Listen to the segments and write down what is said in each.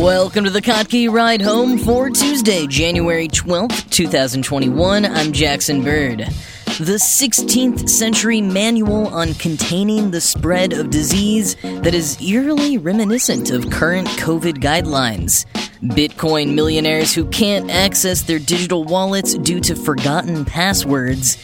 Welcome to the Kottke Ride Home for Tuesday, January 12th, 2021. I'm Jackson Bird. The 16th century manual on containing the spread of disease that is eerily reminiscent of current COVID guidelines. Bitcoin millionaires who can't access their digital wallets due to forgotten passwords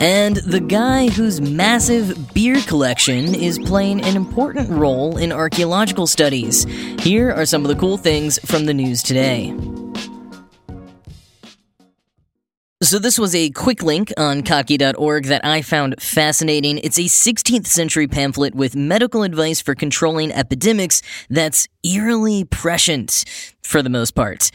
and the guy whose massive beer collection is playing an important role in archaeological studies. Here are some of the cool things from the news today. So, this was a quick link on Kottke.org that I found fascinating. It's a 16th century pamphlet with medical advice for controlling epidemics that's eerily prescient, for the most part.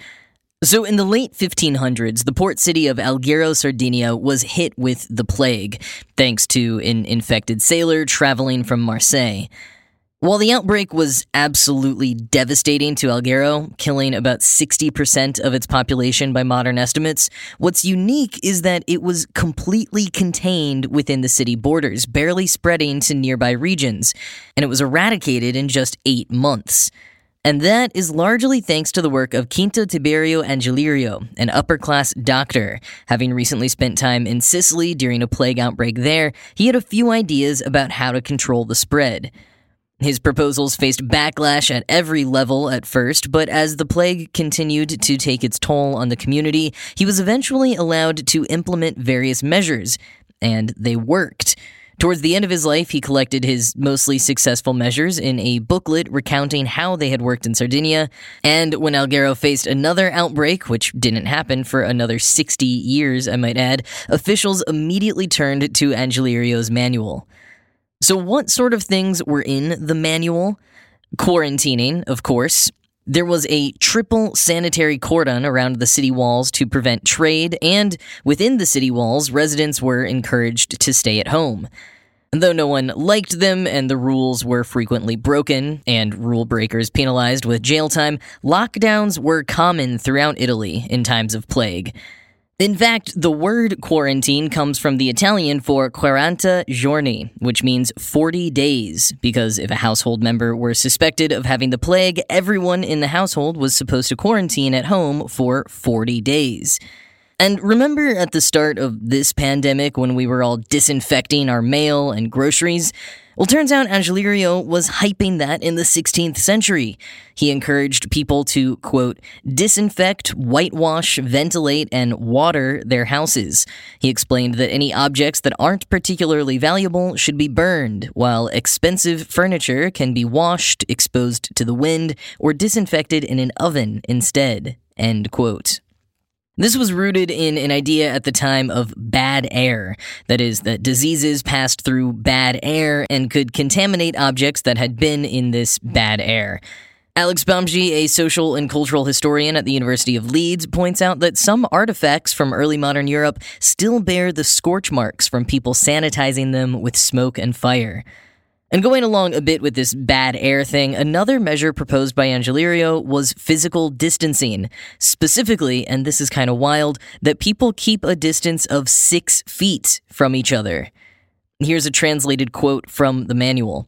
So, in the late 1500s, the port city of Alghero, Sardinia was hit with the plague, thanks to an infected sailor traveling from Marseille. While the outbreak was absolutely devastating to Alghero, killing about 60% of its population by modern estimates, what's unique is that it was completely contained within the city borders, barely spreading to nearby regions, and it was eradicated in just eight months. And that is largely thanks to the work of Quinto Tiberio Angelerio, an upper class doctor. Having recently spent time in Sicily during a plague outbreak there, he had a few ideas about how to control the spread. His proposals faced backlash at every level at first, but as the plague continued to take its toll on the community, he was eventually allowed to implement various measures, and they worked. Towards the end of his life, he collected his mostly successful measures in a booklet recounting how they had worked in Sardinia. And when Alghero faced another outbreak, which didn't happen for another 60 years, I might add, officials immediately turned to Angelerio's manual. So, what sort of things were in the manual? Quarantining, of course, there was a triple sanitary cordon around the city walls to prevent trade, and within the city walls, residents were encouraged to stay at home. Though no one liked them and the rules were frequently broken and rule breakers penalized with jail time, lockdowns were common throughout Italy in times of plague. In fact, the word quarantine comes from the Italian for quaranta giorni, which means 40 days, because if a household member were suspected of having the plague, everyone in the household was supposed to quarantine at home for 40 days. And remember at the start of this pandemic when we were all disinfecting our mail and groceries? Well, turns out Angelerio was hyping that in the 16th century. He encouraged people to, quote, disinfect, whitewash, ventilate, and water their houses. He explained that any objects that aren't particularly valuable should be burned, while expensive furniture can be washed, exposed to the wind, or disinfected in an oven instead, end quote. This was rooted in an idea at the time of bad air. That is, that diseases passed through bad air and could contaminate objects that had been in this bad air. Alex Bamji, a social and cultural historian at the University of Leeds, points out that some artifacts from early modern Europe still bear the scorch marks from people sanitizing them with smoke and fire. And going along a bit with this bad air thing, another measure proposed by Angelerio was physical distancing. Specifically, and this is kind of wild, that people keep a distance of six feet from each other. Here's a translated quote from the manual.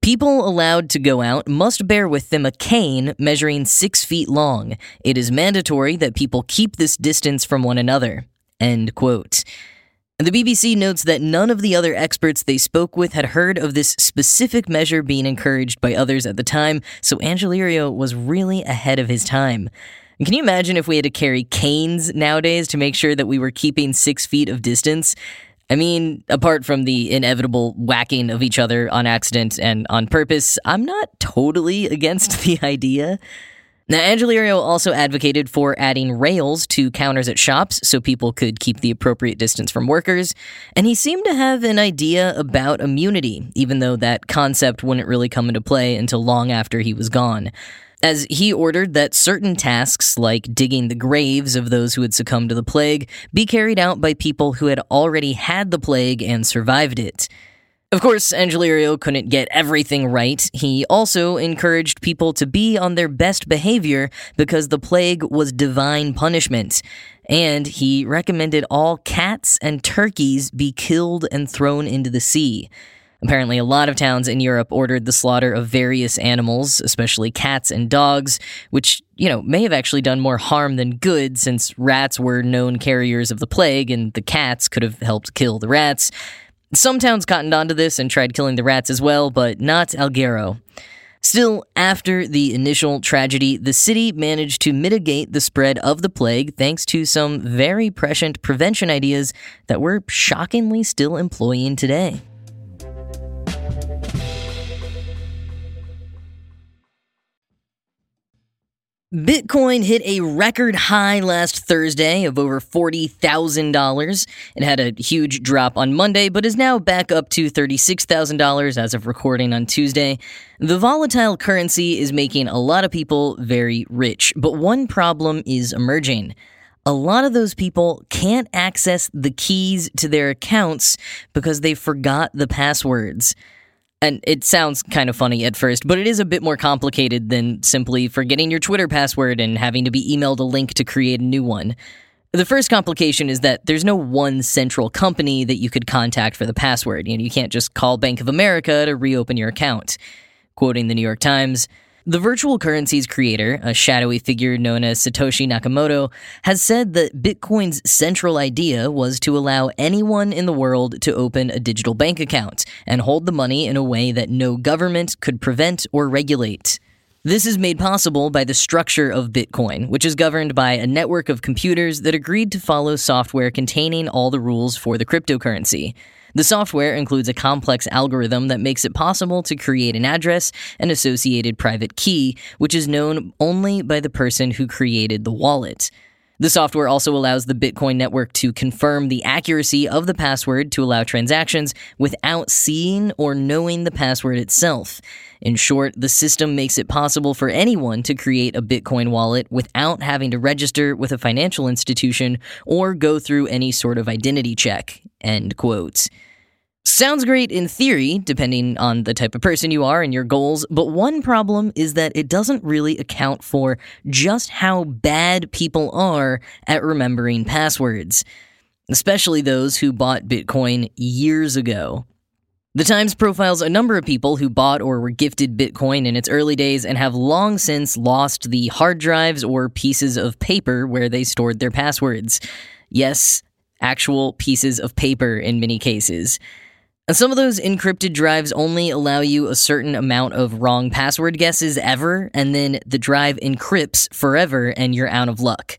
People allowed to go out must bear with them a cane measuring six feet long. It is mandatory that people keep this distance from one another. End quote. The BBC notes that none of the other experts they spoke with had heard of this specific measure being encouraged by others at the time, so Angelerio was really ahead of his time. Can you imagine if we had to carry canes nowadays to make sure that we were keeping six feet of distance? I mean, apart from the inevitable whacking of each other on accident and on purpose, I'm not totally against the idea. Now, Angelerio also advocated for adding rails to counters at shops so people could keep the appropriate distance from workers, and he seemed to have an idea about immunity, even though that concept wouldn't really come into play until long after he was gone. As he ordered that certain tasks, like digging the graves of those who had succumbed to the plague, be carried out by people who had already had the plague and survived it. Of course, Angelerio couldn't get everything right. He also encouraged people to be on their best behavior because the plague was divine punishment. And he recommended all cats and turkeys be killed and thrown into the sea. Apparently, a lot of towns in Europe ordered the slaughter of various animals, especially cats and dogs, which, you know, may have actually done more harm than good since rats were known carriers of the plague and the cats could have helped kill the rats. Some towns cottoned onto this and tried killing the rats as well, but not Alghero. Still, after the initial tragedy, the city managed to mitigate the spread of the plague thanks to some very prescient prevention ideas that we're shockingly still employing today. Bitcoin hit a record high last Thursday of over $40,000. It had a huge drop on Monday, but is now back up to $36,000 as of recording on Tuesday. The volatile currency is making a lot of people very rich, but one problem is emerging. A lot of those people can't access the keys to their accounts because they forgot the passwords. And it sounds kind of funny at first, but it is a bit more complicated than simply forgetting your Twitter password and having to be emailed a link to create a new one. The first complication is that there's no one central company that you could contact for the password. You know, you can't just call Bank of America to reopen your account. Quoting the New York Times, the virtual currency's creator, a shadowy figure known as Satoshi Nakamoto, has said that Bitcoin's central idea was to allow anyone in the world to open a digital bank account and hold the money in a way that no government could prevent or regulate. This is made possible by the structure of Bitcoin, which is governed by a network of computers that agreed to follow software containing all the rules for the cryptocurrency. The software includes a complex algorithm that makes it possible to create an address and associated private key, which is known only by the person who created the wallet. The software also allows the Bitcoin network to confirm the accuracy of the password to allow transactions without seeing or knowing the password itself. In short, the system makes it possible for anyone to create a Bitcoin wallet without having to register with a financial institution or go through any sort of identity check. End quote. Sounds great in theory, depending on the type of person you are and your goals, but one problem is that it doesn't really account for just how bad people are at remembering passwords, especially those who bought Bitcoin years ago. The Times profiles a number of people who bought or were gifted Bitcoin in its early days and have long since lost the hard drives or pieces of paper where they stored their passwords. Yes, actual pieces of paper in many cases. And some of those encrypted drives only allow you a certain amount of wrong password guesses ever, and then the drive encrypts forever and you're out of luck.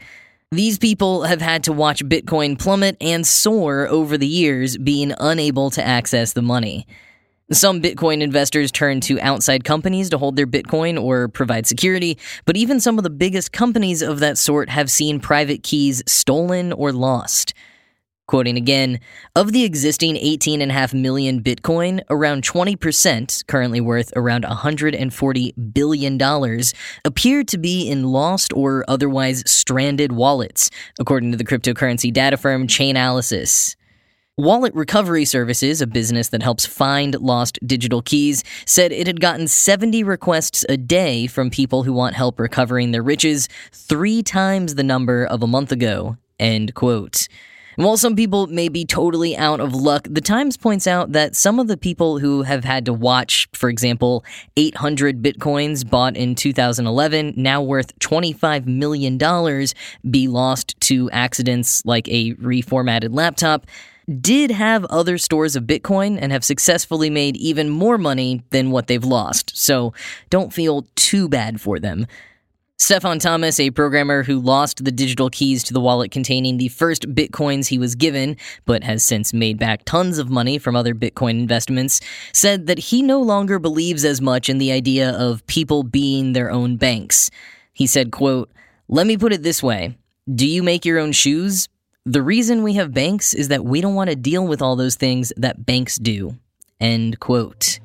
These people have had to watch Bitcoin plummet and soar over the years, being unable to access the money. Some Bitcoin investors turn to outside companies to hold their Bitcoin or provide security, but even some of the biggest companies of that sort have seen private keys stolen or lost. Quoting again, of the existing 18.5 million Bitcoin, around 20%, currently worth around $140 billion, appear to be in lost or otherwise stranded wallets, according to the cryptocurrency data firm Chainalysis. Wallet Recovery Services, a business that helps find lost digital keys, said it had gotten 70 requests a day from people who want help recovering their riches, three times the number of a month ago. End quote. And while some people may be totally out of luck, the Times points out that some of the people who have had to watch, for example, 800 bitcoins bought in 2011, now worth $25 million, be lost to accidents like a reformatted laptop, did have other stores of Bitcoin and have successfully made even more money than what they've lost. So don't feel too bad for them. Stefan Thomas, a programmer who lost the digital keys to the wallet containing the first bitcoins he was given, but has since made back tons of money from other Bitcoin investments, said that he no longer believes as much in the idea of people being their own banks. He said, quote, Let me put it this way. Do you make your own shoes? The reason we have banks is that we don't want to deal with all those things that banks do. End quote.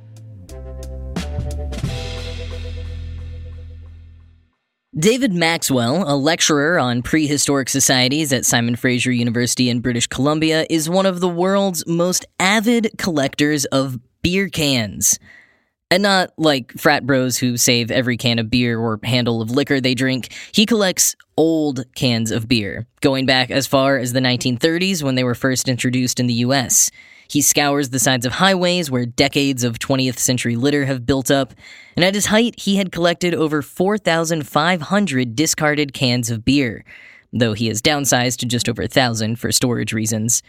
David Maxwell, a lecturer on prehistoric societies at Simon Fraser University in British Columbia, is one of the world's most avid collectors of beer cans. And not like frat bros who save every can of beer or handle of liquor they drink. He collects old cans of beer, going back as far as the 1930s when they were first introduced in the US. He scours the sides of highways where decades of 20th century litter have built up. And at his height, he had collected over 4,500 discarded cans of beer, though he has downsized to just over a thousand for storage reasons.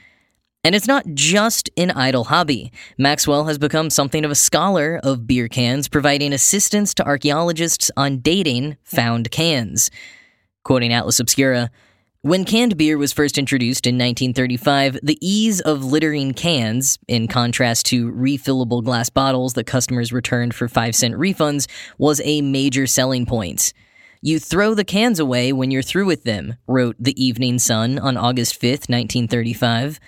And it's not just an idle hobby. Maxwell has become something of a scholar of beer cans, providing assistance to archaeologists on dating found cans. Quoting Atlas Obscura, when canned beer was first introduced in 1935, the ease of littering cans, in contrast to refillable glass bottles that customers returned for 5 cent refunds, was a major selling point. You throw the cans away when you're through with them, wrote the Evening Sun on August 5th, 1935.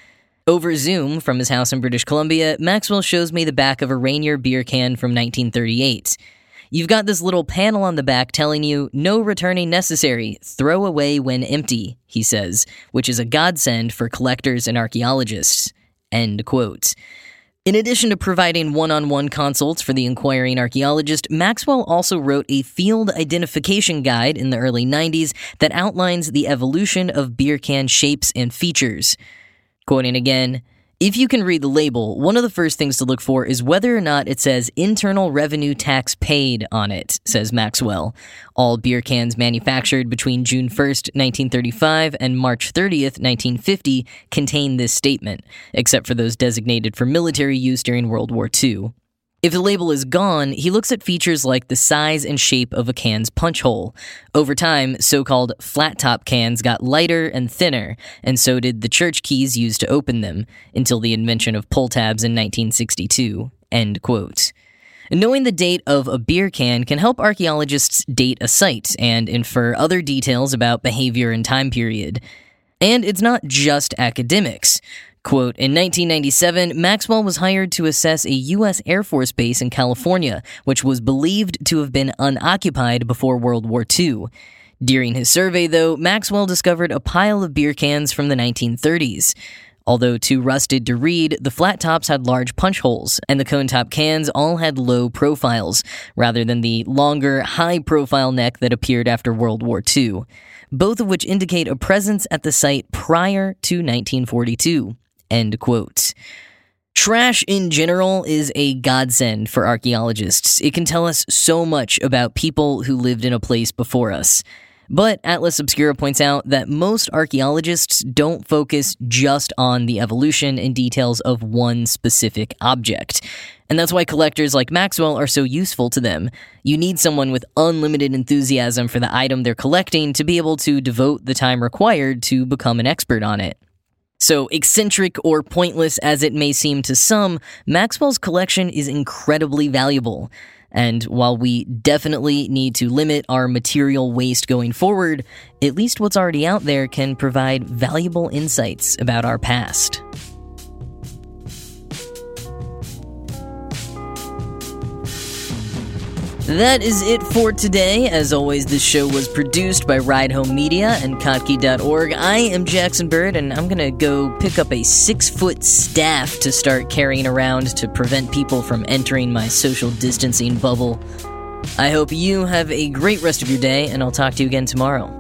Over Zoom from his house in British Columbia, Maxwell shows me the back of a Rainier beer can from 1938. You've got this little panel on the back telling you, no returning necessary, throw away when empty, he says, which is a godsend for collectors and archaeologists. End quote. In addition to providing one on one consults for the inquiring archaeologist, Maxwell also wrote a field identification guide in the early 90s that outlines the evolution of beer can shapes and features. Quoting again, if you can read the label, one of the first things to look for is whether or not it says internal revenue tax paid on it, says Maxwell. All beer cans manufactured between June 1st, 1935 and March 30th, 1950 contain this statement, except for those designated for military use during World War II. If the label is gone, he looks at features like the size and shape of a can's punch hole. Over time, so called flat top cans got lighter and thinner, and so did the church keys used to open them, until the invention of pull tabs in 1962. End quote. Knowing the date of a beer can can help archaeologists date a site and infer other details about behavior and time period. And it's not just academics. Quote, in 1997, Maxwell was hired to assess a U.S. Air Force base in California, which was believed to have been unoccupied before World War II. During his survey, though, Maxwell discovered a pile of beer cans from the 1930s. Although too rusted to read, the flat tops had large punch holes, and the cone top cans all had low profiles, rather than the longer, high profile neck that appeared after World War II, both of which indicate a presence at the site prior to 1942. End quote. Trash in general is a godsend for archaeologists. It can tell us so much about people who lived in a place before us. But Atlas Obscura points out that most archaeologists don't focus just on the evolution and details of one specific object. And that's why collectors like Maxwell are so useful to them. You need someone with unlimited enthusiasm for the item they're collecting to be able to devote the time required to become an expert on it. So, eccentric or pointless as it may seem to some, Maxwell's collection is incredibly valuable. And while we definitely need to limit our material waste going forward, at least what's already out there can provide valuable insights about our past. That is it for today. As always, this show was produced by Ride Home Media and Kottke.org. I am Jackson Bird, and I'm gonna go pick up a six foot staff to start carrying around to prevent people from entering my social distancing bubble. I hope you have a great rest of your day, and I'll talk to you again tomorrow.